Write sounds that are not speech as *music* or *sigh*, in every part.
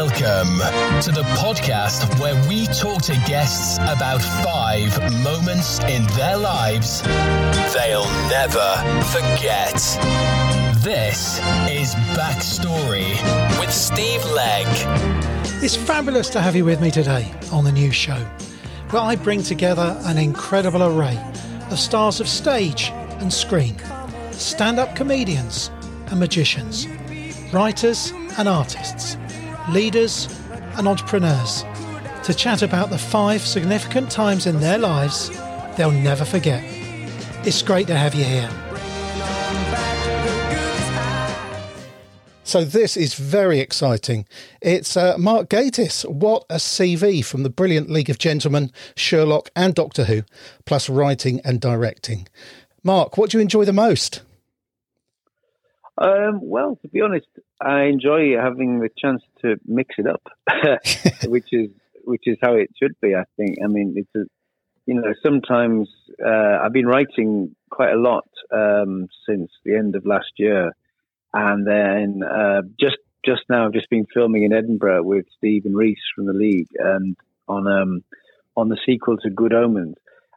Welcome to the podcast where we talk to guests about five moments in their lives they'll never forget. This is Backstory with Steve Legg. It's fabulous to have you with me today on the new show, where I bring together an incredible array of stars of stage and screen, stand up comedians and magicians, writers and artists, leaders and entrepreneurs, to chat about the five significant times in their lives they'll never forget. It's great to have you here. So this is very exciting. It's uh, Mark Gatiss. What a CV from the brilliant League of Gentlemen, Sherlock, and Doctor Who, plus writing and directing. Mark, what do you enjoy the most? Um, well, to be honest, I enjoy having the chance to mix it up, *laughs* *laughs* which is which is how it should be. I think. I mean, it's a, you know sometimes uh, I've been writing quite a lot um, since the end of last year and then uh, just just now, I've just been filming in Edinburgh with Steve and Reece from the League, and on um, on the sequel to Good Omens,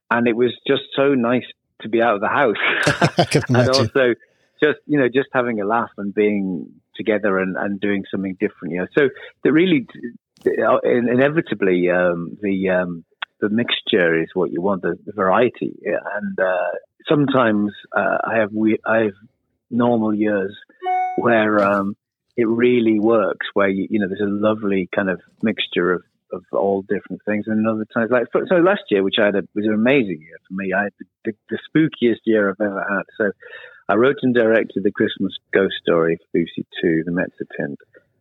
and it was just so nice to be out of the house, *laughs* and also just you know just having a laugh and being together and, and doing something different. You know, so that really uh, inevitably um, the um, the mixture is what you want, the, the variety, and uh, sometimes uh, I have we I have normal years where um, it really works, where you, you know there's a lovely kind of mixture of, of all different things, and other times like so last year, which I had a, was an amazing year for me. I had the, the, the spookiest year I've ever had. So I wrote and directed the Christmas Ghost Story for BBC Two, the Mezzotint,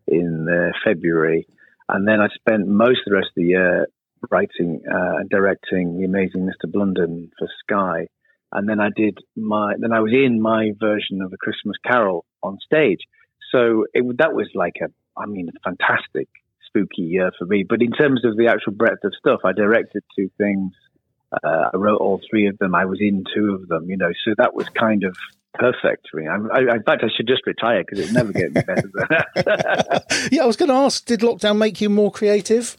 in uh, February, and then I spent most of the rest of the year writing uh, and directing The Amazing Mr. Blunden for Sky and then I did my then I was in my version of a Christmas Carol on stage. So it, that was like a I mean a fantastic spooky year for me. But in terms of the actual breadth of stuff, I directed two things. Uh, I wrote all three of them. I was in two of them. You know, so that was kind of perfect for me. I, I, in fact, I should just retire because it never get better than that. *laughs* yeah, I was going to ask, did lockdown make you more creative?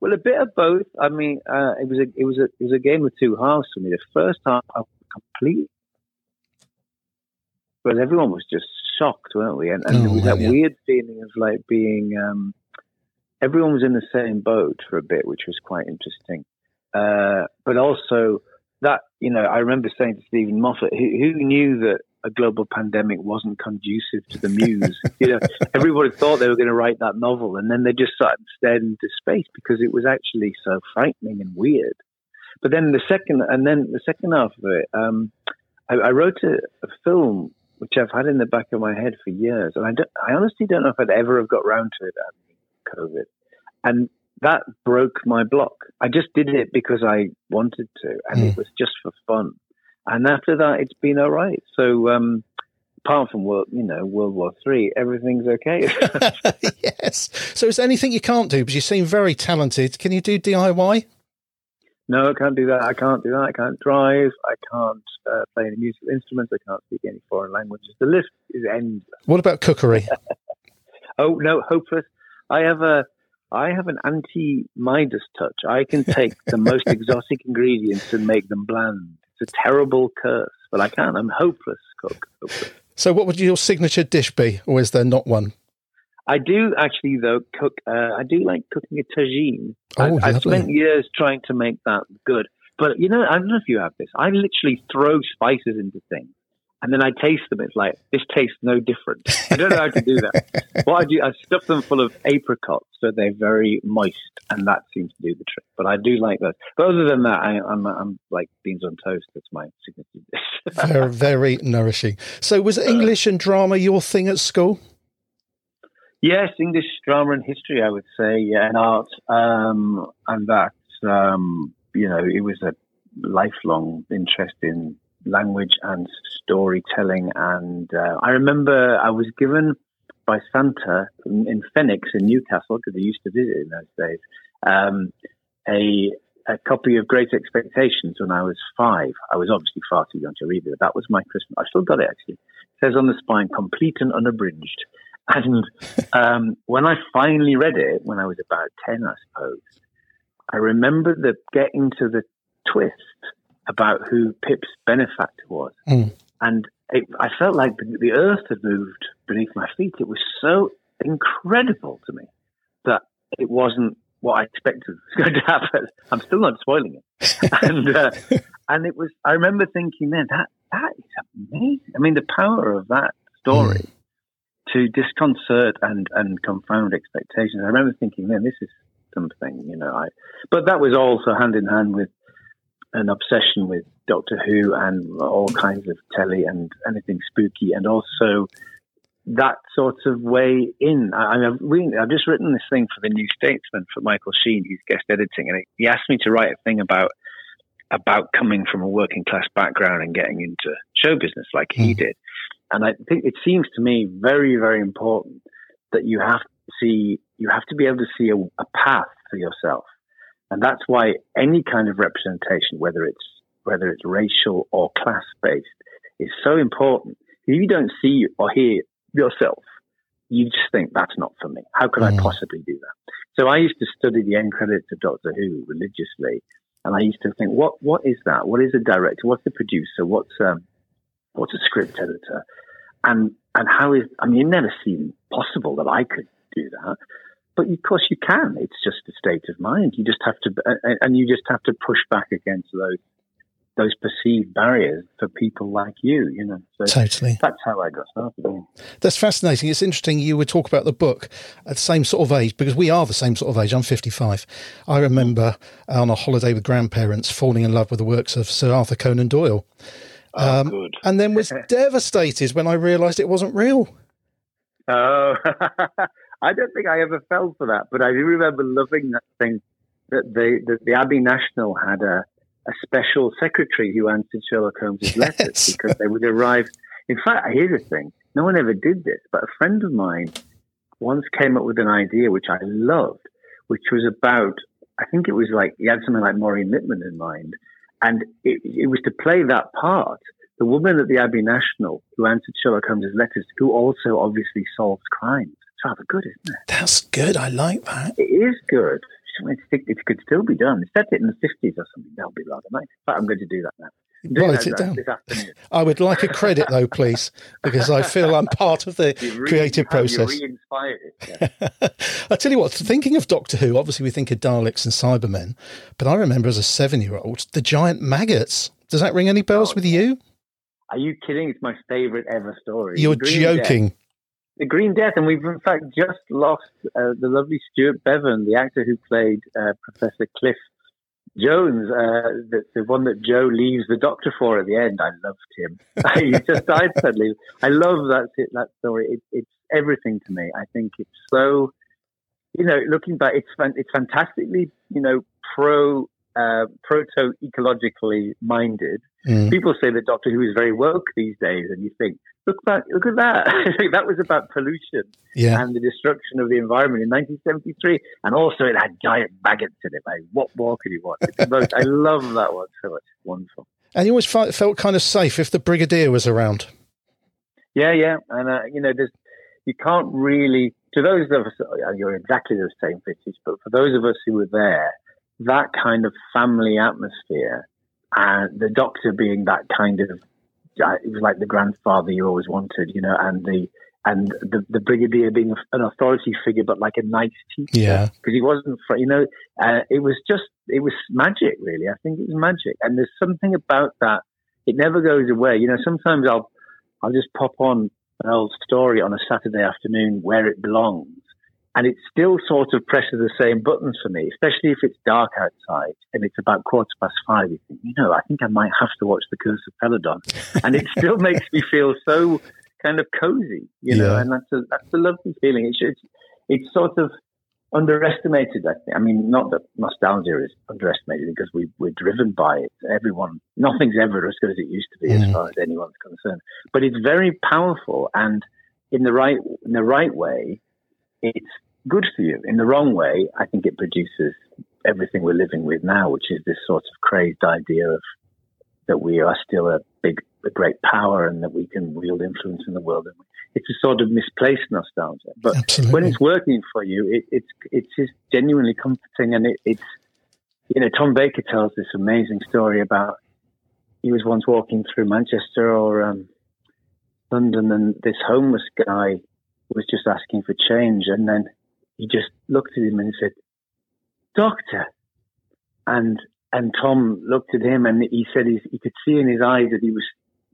Well, a bit of both. I mean, uh, it was a it was a it was a game of two halves for me. The first half, I was complete, but everyone was just shocked, weren't we? And, and oh, there was that yeah. weird feeling of like being um, everyone was in the same boat for a bit, which was quite interesting. Uh, but also that you know, I remember saying to Steven Moffat, who, who knew that a global pandemic wasn't conducive to the muse. you know, *laughs* everybody thought they were going to write that novel, and then they just sat and stared into space because it was actually so frightening and weird. But then the second, and then the second half of it, um, I, I, wrote a, a, film which I've had in the back of my head for years, and I, I honestly don't know if I'd ever have got round to it after COVID. And that broke my block. I just did it because I wanted to, and mm. it was just for fun and after that, it's been all right. So, um, apart from world, you know, World War Three, everything's okay. *laughs* *laughs* yes. So, is there anything you can't do? Because you seem very talented. Can you do DIY? No, I can't do that. I can't do that. I can't drive. I can't uh, play any musical instruments. I can't speak any foreign languages. The list is endless. What about cookery? *laughs* oh no, hopeless. I have a I have an anti-Midas touch. I can take the most *laughs* exotic ingredients and make them bland. It's a terrible curse, but I can. I'm hopeless cook. Hopeless. So, what would your signature dish be, or is there not one? I do actually, though, cook. Uh, I do like cooking a tagine. Oh, I, I've spent years trying to make that good. But you know, I don't know if you have this. I literally throw spices into things and then I taste them. It's like this tastes no different. I don't know how to do that. *laughs* what I do, I stuff them full of apricots so they're very moist, and that seems to do the trick. But I do like those. But other than that, I, am I'm, I'm like beans on toast. That's my signature dish. *laughs* very, very nourishing. So, was English and drama your thing at school? Yes, English, drama, and history. I would say, yeah, and art, um, and that. Um, you know, it was a lifelong interest in language and storytelling. And uh, I remember I was given by Santa in, in Fenwick's in Newcastle, because I used to visit in those days, um, a, a copy of Great Expectations when I was five. I was obviously far too young to read it. That was my Christmas. I still got it actually. It says on the spine, complete and unabridged. *laughs* And um, when I finally read it, when I was about 10, I suppose, I remember the getting to the twist about who Pip's benefactor was. Mm. And it, I felt like the, the earth had moved beneath my feet. It was so incredible to me that it wasn't what I expected was going to *laughs* happen. I'm still not spoiling it. *laughs* and, uh, and it was, I remember thinking then, that, that is amazing. I mean, the power of that story mm. to disconcert and, and confound expectations. I remember thinking, man, this is something, you know, I, but that was also hand in hand with an obsession with Doctor Who and all kinds of telly and anything spooky, and also that sort of way in. I, I've, I've just written this thing for the New Statesman for Michael Sheen, who's guest editing, and he asked me to write a thing about about coming from a working class background and getting into show business like he hmm. did. And I think it seems to me very, very important that you have to see, you have to be able to see a, a path for yourself. And that's why any kind of representation, whether it's whether it's racial or class based, is so important. If you don't see or hear yourself, you just think that's not for me. How could mm. I possibly do that? So I used to study the end credits of Doctor Who religiously, and I used to think, what what is that? What is a director? What's a producer? What's um, what's a script editor? And and how is? I mean, it never seemed possible that I could do that. But of course, you can. It's just a state of mind. You just have to, uh, uh, and you just have to push back against those those perceived barriers for people like you, you know. So totally. That's how I got started. That's fascinating. It's interesting you would talk about the book at the same sort of age because we are the same sort of age. I'm 55. I remember uh, on a holiday with grandparents falling in love with the works of Sir Arthur Conan Doyle. Oh, um, good. And then was *laughs* devastated when I realised it wasn't real. Oh, *laughs* I don't think I ever fell for that, but I do remember loving that thing that the that the Abbey National had a a special secretary who answered Sherlock Holmes's letters because they would arrive. In fact, here's the thing: no one ever did this, but a friend of mine once came up with an idea which I loved, which was about. I think it was like he had something like Maureen Lipman in mind, and it, it was to play that part. The woman at the Abbey National who answered Sherlock Holmes's letters, who also obviously solves crimes. It's rather good, isn't it? That's good. I like that. It is good it could still be done. Set it in the 50s or something. That'll be rather nice. But I'm going to do that now. Write it down. *laughs* I would like a credit though, please, because I feel I'm part of the *laughs* re- creative process. Yeah. *laughs* I tell you what, thinking of Doctor Who, obviously we think of Daleks and Cybermen, but I remember as a seven-year-old the giant maggots. Does that ring any bells oh, with you? Are you kidding? It's my favourite ever story. You're joking. Death. The Green Death, and we've in fact just lost uh, the lovely Stewart Bevan, the actor who played uh, Professor Cliff Jones, uh, the, the, one that Jo leaves the doctor for at the end. I loved him. *laughs* he just died suddenly. I love that that story. It, it's everything to me. I think it's so, you know, looking back, it's it's fantastically, you know, pro uh, proto ecologically minded. Mm. People say that Doctor Who is very woke these days, and you think, look back, look at that. *laughs* that was about pollution yeah. and the destruction of the environment in 1973, and also it had giant maggots in it. Like, what more could you want? Most, I love that one so much. Wonderful. And you always felt kind of safe if the Brigadier was around. Yeah, yeah, and uh, you know, there's you can't really. To those of us, uh, you're exactly the same, British, but for those of us who were there, that kind of family atmosphere and the doctor being that kind of uh, it was like the grandfather you always wanted, you know, and the and the, the brigadier being an authority figure, but like a nice teacher, yeah, because he wasn't, you know, uh, it was just it was magic, really. I think it was magic, and there's something about that. It never goes away. You know, sometimes I'll I'll just pop on an old story on a Saturday afternoon where it belongs, and it still sort of presses the same buttons for me, especially if it's dark outside and it's about quarter past five. You think, you know, I think I might have to watch The Curse of Peladon. and it still *laughs* makes me feel so kind of cozy, you know, yeah. and that's a, that's a lovely feeling. It's, it's, it's sort of underestimated, I think. I mean, not that nostalgia is underestimated because we, we're driven by it. Everyone, nothing's ever as good as it used to be mm. as far as anyone's concerned. But it's very powerful and in the right, in the right way, it's good for you. In the wrong way, I think it produces everything we're living with now, which is this sort of crazed idea of that we are still a big a great power and that we can wield influence in the world. It's a sort of misplaced nostalgia. But Absolutely. when it's working for you, it, it's it's just genuinely comforting. And it, it's you know Tom Baker tells this amazing story about he was once walking through Manchester or um, London, and this homeless guy was just asking for change, and then he just looked at him and said, "Doctor," and and Tom looked at him and he said he he could see in his eyes that he was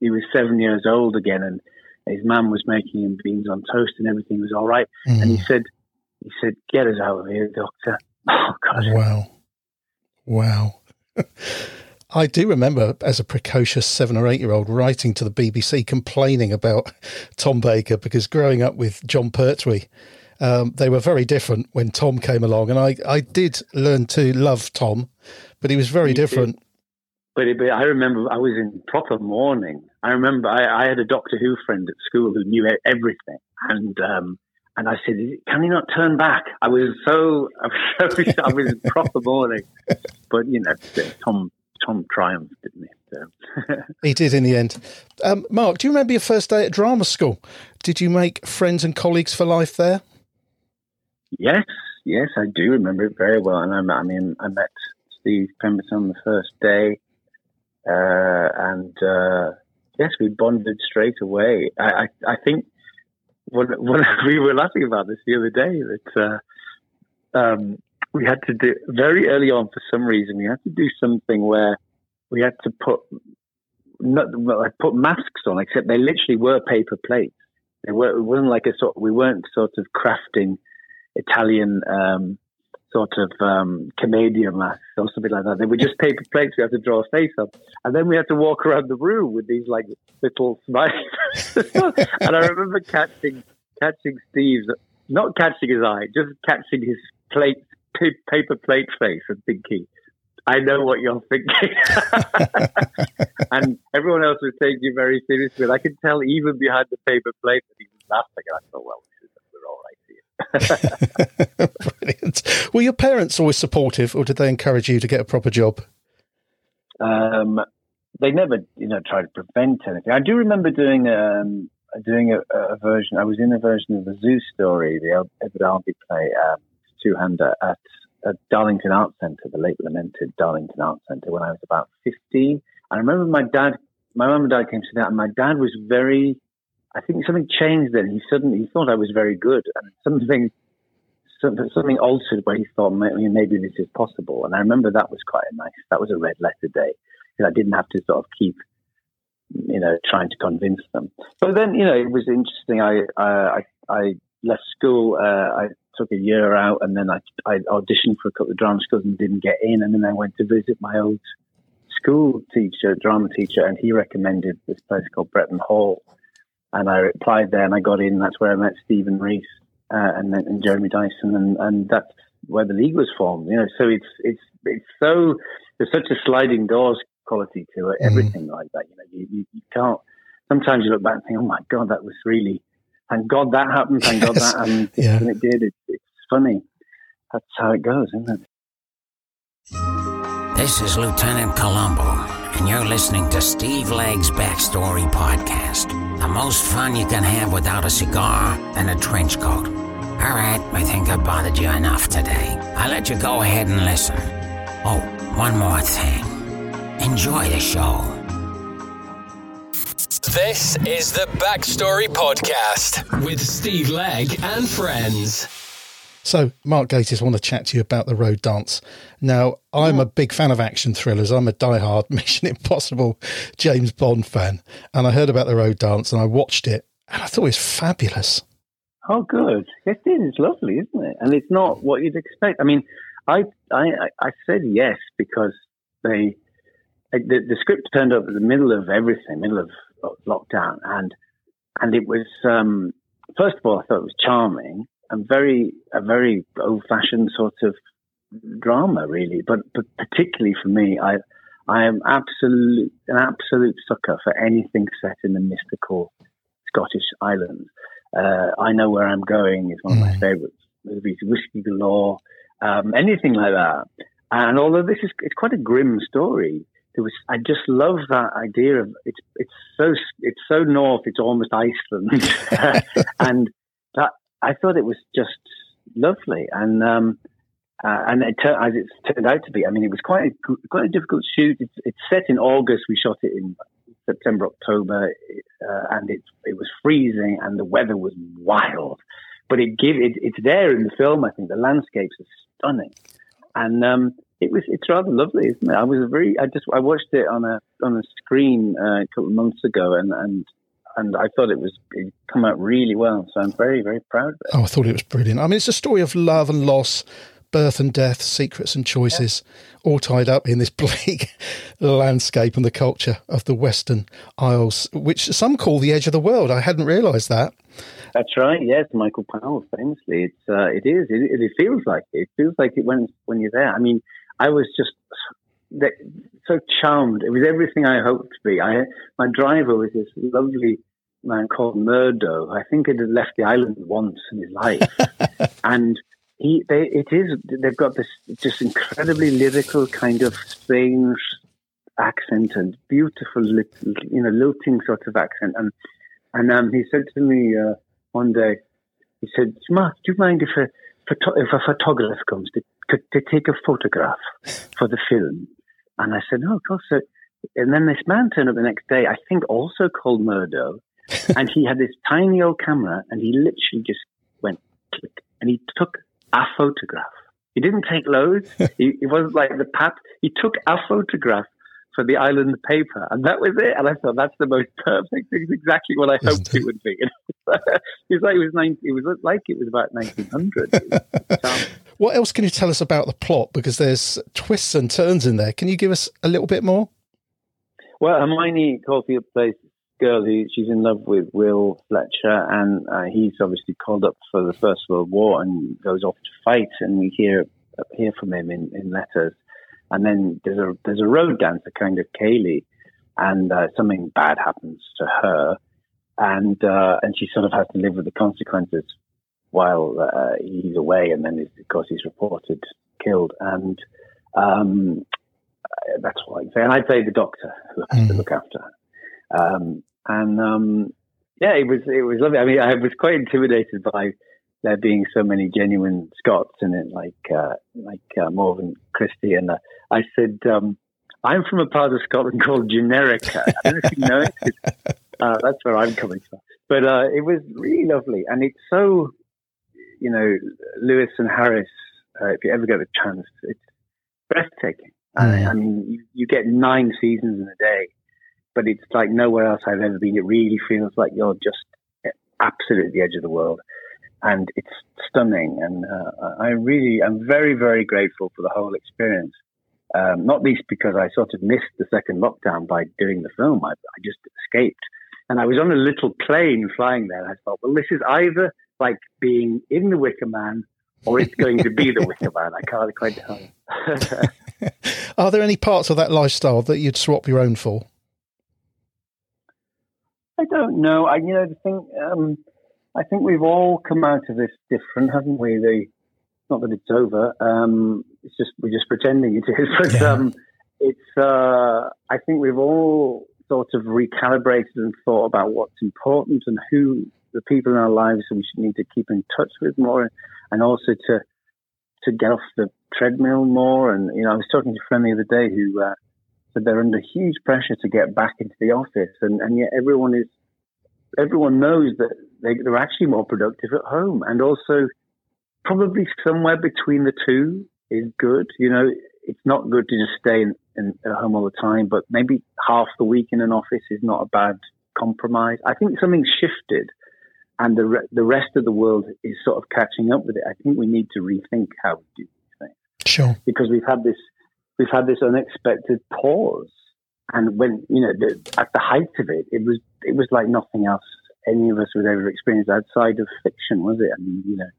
he was seven years old again, and his mum was making him beans on toast, and everything was all right. Mm. And he said, he said, "Get us out of here, doctor." *laughs* Oh God! Wow, wow. *laughs* I do remember as a precocious seven or eight year old writing to the BBC complaining about *laughs* Tom Baker because growing up with Jon Pertwee, um, they were very different when Tom came along. And I, I did learn to love Tom, but he was very different. But, but I remember I was in proper mourning. I remember I, I, had a Doctor Who friend at school who knew everything, and um, and I said, "Can he not turn back?" I was so I was, *laughs* so, I was in proper mourning, but you know, Tom Tom triumphed, didn't he? *laughs* He did in the end. Um, Mark, do you remember your first day at drama school? Did you make friends and colleagues for life there? Yes, yes, I do remember it very well. And I, I mean, I met Steve Pemberton on the first day. Uh, and uh, yes, we bonded straight away. I, I, I think when, when, *laughs* we were laughing about this the other day that uh, um, we had to do very early on for some reason we had to do something where we had to put not put masks on, except they literally were paper plates. They were it wasn't like a sort. We weren't sort of crafting Italian um, sort of um, comedian masks or something like that. They were just paper plates. We had to draw a face up, and then we had to walk around the room with these like little smiles. *laughs* and I remember catching catching Steve's, not catching his eye, just catching his plate paper plate face and thinking. I know what you're thinking. *laughs* and everyone else was taking you very seriously. I could tell even behind the paper plate that he was laughing. I thought, well, Brilliant. Were your parents always supportive, or did they encourage you to get a proper job? Um, they never, you know, tried to prevent anything. I do remember doing um, doing a, a, version. I was in a version of the Zoo story, the Edward Albee play, um, two hander at, at Darlington Arts Centre, the late lamented Darlington Arts Centre, when I was about fifteen. I remember my dad, my mum and dad came to that, and my dad was very I think something changed then. He suddenly he thought I was very good, and something something altered where he thought maybe, maybe this is possible. And I remember that was quite a nice. That was a red letter day because I didn't have to sort of keep you know trying to convince them. But then you know it was interesting. I I, I left school. Uh, I took a year out, and then I, I auditioned for a couple of drama schools and didn't get in. And then I went to visit my old school teacher, drama teacher, and he recommended this place called Bretton Hall and I applied there and I got in. That's where I met Steve and Reece uh, and, and Jeremy Dyson, and, and that's where the league was formed. You know, so it's it's it's so there's such a sliding doors quality to it. Mm. Everything like that. You know, you, you, you, can't. Sometimes you look back and think, oh my god, that was really. Thank God that happened. Thank yes. God that happened. *laughs* Yeah. And it did. It, it's funny. That's how it goes, isn't it? This is Lieutenant Columbo, and you're listening to Steve Legg's Backstory Podcast. The most fun you can have without a cigar and a trench coat. All right, I think I bothered you enough today. I'll let you go ahead and listen. Oh, one more thing. Enjoy the show. This is the Backstory Podcast with Steve Legg and friends. So, Mark Gatiss, I want to chat to you about the road dance. Now, I'm a big fan of action thrillers. I'm a die-hard *laughs* Mission Impossible James Bond fan. And I heard about the road dance and I watched it and I thought it was fabulous. Oh, good. It is. It's lovely, isn't it? And it's not what you'd expect. I mean, I I, I said yes because they the, the script turned up in the middle of everything, middle of lockdown, and and it was um, first of all I thought it was charming, and very a very old fashioned sort of drama, really. But but particularly for me, I I am absolute an absolute sucker for anything set in the mystical Scottish islands. Uh, I know where I'm going is one of my mm. favourite movies. Whisky Galore, um, anything like that. And although this is it's quite a grim story, there was I just love that idea of it's it's so it's so north it's almost Iceland *laughs* *laughs* and that I thought it was just lovely. And um, uh, and it, as it's turned out to be I mean it was quite a, quite a difficult shoot. It's, it's set in August. We shot it in September October uh, and it it was freezing and the weather was wild. But it give it, it's there in the film I think. The landscapes are stunning. And um, it was it's rather lovely, isn't it? I was very I just I watched it on a on a screen uh, a couple of months ago, and and and I thought it was it come out really well. So I'm very very proud of it. Oh, I thought it was brilliant. I mean, it's a story of love and loss, birth and death, secrets and choices, yeah. all tied up in this *laughs* bleak landscape and the culture of the Western Isles, which some call the edge of the world. I hadn't realised that. That's right. Yes, Michael Powell famously. It's uh, it is. It, it, feels like it. it feels like it when when you're there. I mean, I was just so charmed. It was everything I hoped to be. I my driver was this lovely man called Murdo. I think he had left the island once in his life, *laughs* and he they, it is they've got this just incredibly lyrical kind of strange accent and beautiful you know lilting sort of accent and and um, he said to me uh, one day he said Mark do you mind if a if a photographer comes to to, to take a photograph for the film. And I said, oh, of course. So, and then this man turned up the next day, I think also called Murdo, *laughs* and he had this tiny old camera, and he literally just went click, and he took a photograph. He didn't take loads. *laughs* he, he wasn't like the pap. He took a photograph for the island paper, and that was it. And I thought that's the most perfect. It's exactly what I hoped it? it would be. *laughs* it was like it was 19, It was like it was about nineteen hundred. *laughs* what else can you tell us about the plot? Because there's twists and turns in there. Can you give us a little bit more? Well, Hermione Corfield plays girl who she's in love with Will Fletcher, and uh, he's obviously called up for the First World War and goes off to fight. And we hear hear from him in, in letters. And then there's a there's a road dancer kind of ceilidh, and uh, something bad happens to her, and uh, and she sort of has to live with the consequences while uh, he's away, and then of course he's reported killed, and um, that's what I say. And I play the doctor who has mm. to look after her, um, and um, yeah, it was it was lovely. I mean, I was quite intimidated by there being so many genuine Scots in it, like uh, like uh, Morven Christie, and uh, I said, um, "I'm from a part of Scotland called Generica. I don't know if you know it. *laughs* Uh, that's where I'm coming from." But uh, it was really lovely, and it's so, you know, Lewis and Harris. Uh, if you ever get the chance, it's breathtaking. Mm. I mean, you, you get nine seasons in a day, but it's like nowhere else I've ever been. It really feels like you're just absolutely at the edge of the world and it's stunning. And uh, I really, I'm very, very grateful for the whole experience. Um, not least because I sort of missed the second lockdown by doing the film. I, I just escaped, and I was on a little plane flying there. And I thought, well, this is either like being in the Wicker Man, or it's going to be the Wicker Man. I can't quite tell. *laughs* Are there any parts of that lifestyle that you'd swap your own for? I don't know. I, you know, the thing. Um, I think we've all come out of this different, haven't we? The not that it's over. Um, it's just we're just pretending it is, but yeah. um, it's. Uh, I think we've all sort of recalibrated and thought about what's important and who the people in our lives we should need to keep in touch with more, and also to to get off the treadmill more. And you know, I was talking to a friend the other day who uh, said they're under huge pressure to get back into the office, and, and yet everyone is everyone knows that they, they're actually more productive at home. And also, probably somewhere between the two is good. You know, it's not good to just stay in, in, at home all the time, but maybe half the week in an office is not a bad compromise. I think something's shifted and the, re- the rest of the world is sort of catching up with it. I think we need to rethink how we do these things. Sure. Because we've had this, we've had this unexpected pause and when you know, the, at the height of it, it was it was like nothing else any of us would ever experience outside of fiction, was it? I mean, you know,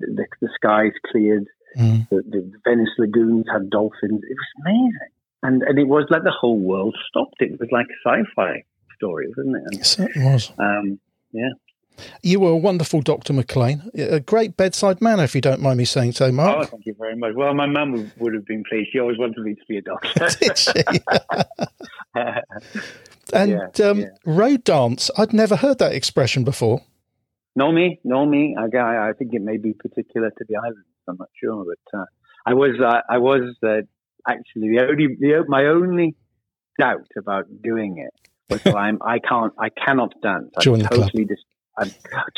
the, the skies cleared, mm. the, the, Venice lagoons had dolphins. It was amazing, and and it was like the whole world stopped. It was like a sci-fi story, wasn't it? And, it certainly was. Um, yeah. You were a wonderful Dr. McLean, a great bedside manner, if you don't mind me saying so, Mark. Oh, thank you very much. Well, my mum would, would have been pleased. She always wanted me to be a doctor. *laughs* Did she? *laughs* *laughs* and Yeah, um, yeah. road dance, I'd never heard that expression before. No me, no me. I, I I think it may be particular to the islands. I'm not sure, but uh, I was uh, I was uh, actually the only the, my only doubt about doing it was that I'm I can't I cannot dance. I'm Join the club. totally dis, I'm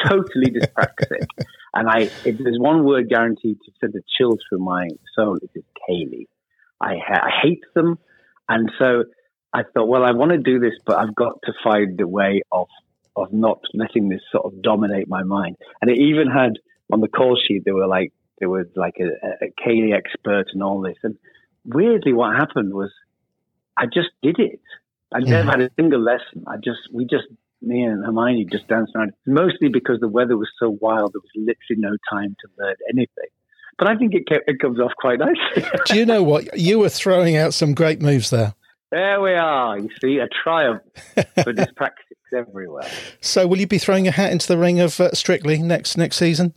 totally dyspraxic, and I if there's one word guaranteed to send a chill through my soul, it is ceilidh. I ha- I hate them, and so I thought, well, I want to do this, but I've got to find a way of of not letting this sort of dominate my mind. And it even had on the call sheet there were like there was like a, a, ceilidh expert and all this. And weirdly, what happened was I just did it. I never had a single lesson. I just we just me and Hermione just danced around. Mostly because the weather was so wild, there was literally no time to learn anything. But I think it, ca- it comes off quite nicely. Do you know what? You were throwing out some great moves there. There we are. You see, a triumph *laughs* for dyspraxics everywhere. So, will you be throwing your hat into the ring of uh, Strictly next next season?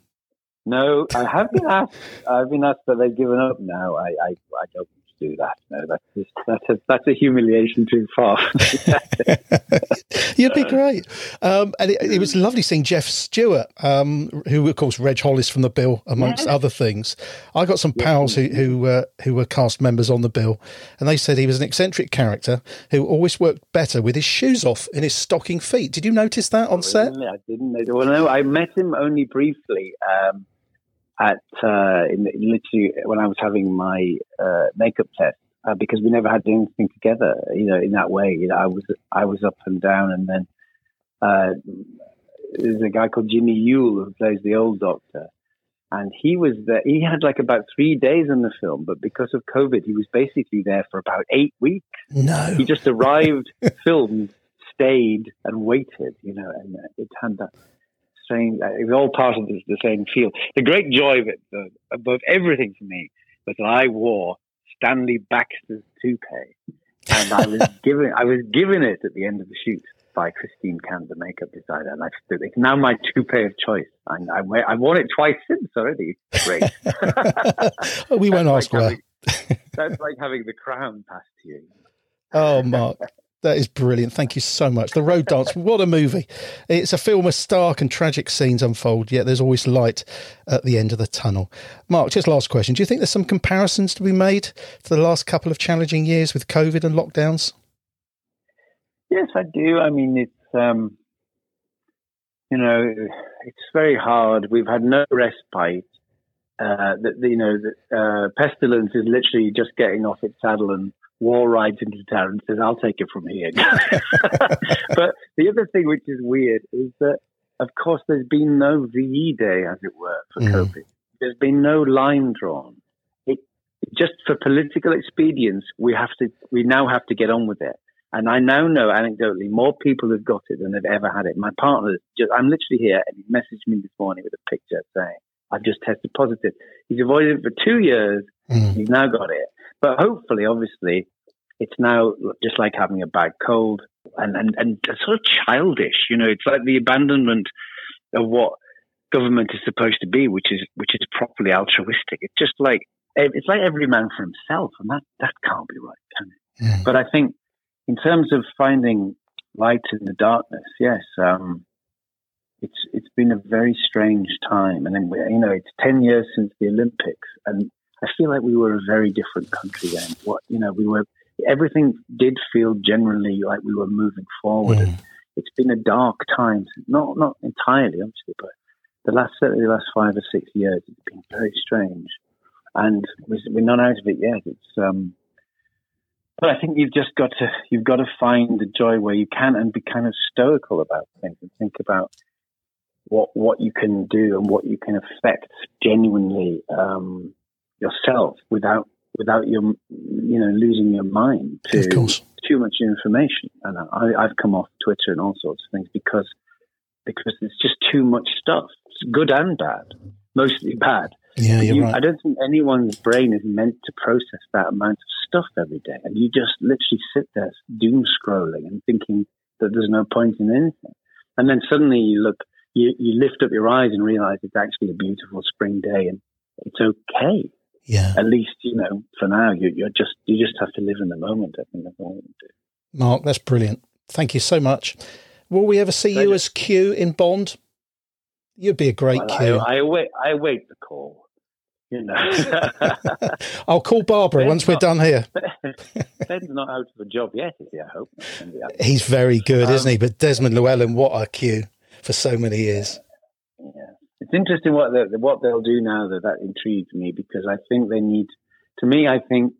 No, I have been asked. I've been asked, but they've given up now. I, I, I don't do that. No, that's just, that's a, that's a humiliation too far. *laughs* You'd be great. Um, and it, it was lovely seeing Jeff Stewart, um, who of course Reg Hollis from the bill, amongst other things. I got some pals who who, uh, who were cast members on the bill, and they said he was an eccentric character who always worked better with his shoes off in his stocking feet. Did you notice that on set? I didn't. Well, no, I met him only briefly um, at uh, in, literally when I was having my uh, makeup test uh, because we never had anything together. You know, in that way. You know, I was I was up and down, and then uh, there's a guy called Jimmy Yuill who plays the old Doctor. And he was there. He had like about three days in the film, but because of COVID, he was basically there for about eight weeks No. he just arrived, *laughs* filmed, stayed, and waited. You know, and it had that strange. Uh, it was all part of the, the same feel. The great joy of it, though, above everything for me, was that I wore Stanley Baxter's toupee, and I was *laughs* given I was given it at the end of the shoot by Christine Camp, the makeup designer, and I stood. It's now my toupee of choice. And I wear, I've worn it twice since already. Great. *laughs* We won't ask like where. That's like having the crown passed to you. Oh, Mark. That is brilliant. Thank you so much. The Road Dance, what a movie. It's a film of stark and tragic scenes unfold, yet there's always light at the end of the tunnel. Mark, just last question. Do you think there's some comparisons to be made to the last couple of challenging years with COVID and lockdowns? Yes, I do. I mean, it's um, you know, it's very hard. We've had no respite. Uh, you know, the, uh, pestilence is literally just getting off its saddle and war rides into town and says, "I'll take it from here." *laughs* but the other thing which is weird is that, of course, there's been no VE day, as it were, for Mm. COVID. There's been no line drawn. It just for political expedience, we have to. We now have to get on with it. And I now know anecdotally more people have got it than have ever had it. My partner, just, I'm literally here, and he messaged me this morning with a picture saying, I've just tested positive. He's avoided it for two years. Mm. He's now got it. But hopefully, obviously, it's now just like having a bad cold and, and, and sort of childish. You know, it's like the abandonment of what government is supposed to be, which is which is properly altruistic. It's just like it's like every man for himself, and that that can't be right, can it? Mm. But I think in terms of finding light in the darkness, yes, um, it's it's been a very strange time, and then we- you know it's ten years since the Olympics, and I feel like we were a very different country then. What you know, we were everything did feel generally like we were moving forward. Mm. It's been a dark time, not not entirely, obviously, but the last certainly the last five or six years, it's been very strange, and we're not out of it yet. It's um, but I think you've just got to you've got to find the joy where you can and be kind of stoical about things and think about what what you can do and what you can affect genuinely um, yourself without without your you know losing your mind to too much information. And I, I've come off Twitter and all sorts of things because because it's just too much stuff. It's good and bad, mostly bad. Yeah, you're You- right. I don't think anyone's brain is meant to process that amount of stuff every day. And you just literally sit there doom scrolling and thinking that there's no point in anything. And then suddenly you look you, you lift up your eyes and realize it's actually a beautiful spring day and it's okay. Yeah. At least, you know, for now, you, you're just, you just have to live in the moment. I think that's all you do. Mark, that's brilliant. Thank you so much. Will we ever see Pleasure. you as Q in Bond? You'd be a great Well, Q. I, I wait, I await the call. You know, *laughs* I'll call Barbara Ben's once we're not- done here. *laughs* Ben's not out of a job yet, is he? I hope. He's very good, Um, isn't he? But Desmond Llewellyn, what a Q for so many years. Yeah. It's interesting what they, what they'll do now that that intrigues me because I think they need. To me, I think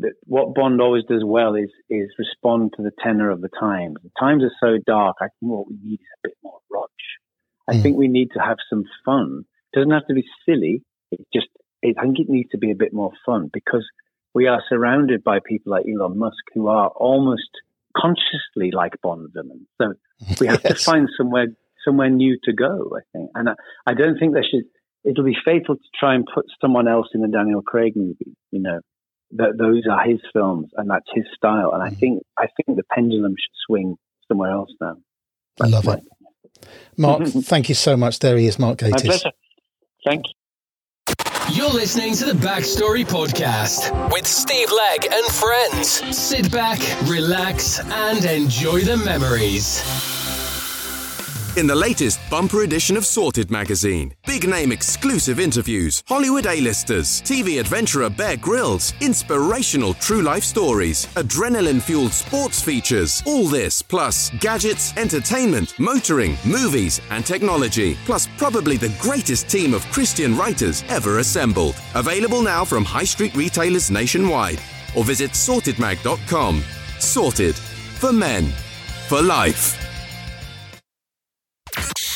that what Bond always does well is is respond to the tenor of the times. The times are so dark. I think what we need is a bit more raunchy. I Mm. think we need to have some fun. It doesn't have to be silly. It just. It, I think it needs to be a bit more fun because we are surrounded by people like Elon Musk who are almost consciously like Bond villains. So we have *laughs* Yes. to find somewhere somewhere new to go. I think, and I, I don't think there should. It'll be fatal to try and put someone else in a Daniel Craig movie. You know, that those are his films and that's his style. And I Mhm. think I think the pendulum should swing somewhere else now. I love my, it. Mark, *laughs* thank you so much. There he is, Mark My pleasure. Thank you. You're listening to the Backstory Podcast with Steve Legg and friends. Sit back, relax, and enjoy the memories. In the latest bumper edition of Sorted magazine, big name exclusive interviews, Hollywood A-listers, TV adventurer Bear Grylls, inspirational true life stories, adrenaline fueled sports features, all this plus gadgets, entertainment, motoring, movies, and technology, plus probably the greatest team of Christian writers ever assembled. Available now from high street retailers nationwide or visit sortedmag.com. Sorted for men, for life.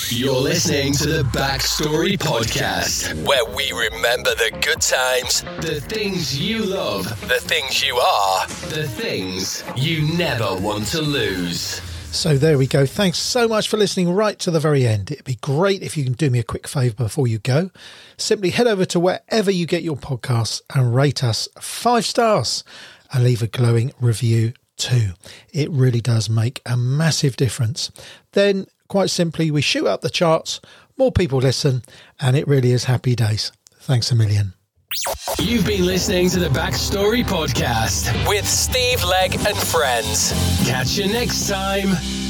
You're listening to the Backstory Podcast, where we remember the good times, the things you love, the things you are, the things you never want to lose. So there we go. Thanks so much for listening right to the very end. It'd be great if you can do me a quick favour before you go. Simply head over to wherever you get your podcasts and rate us five stars and leave a glowing review too. It really does make a massive difference. Then, quite simply, we shoot up the charts, more people listen, and it really is happy days. Thanks a million. You've been listening to the Backstory Podcast with Steve Legg and friends. Catch you next time.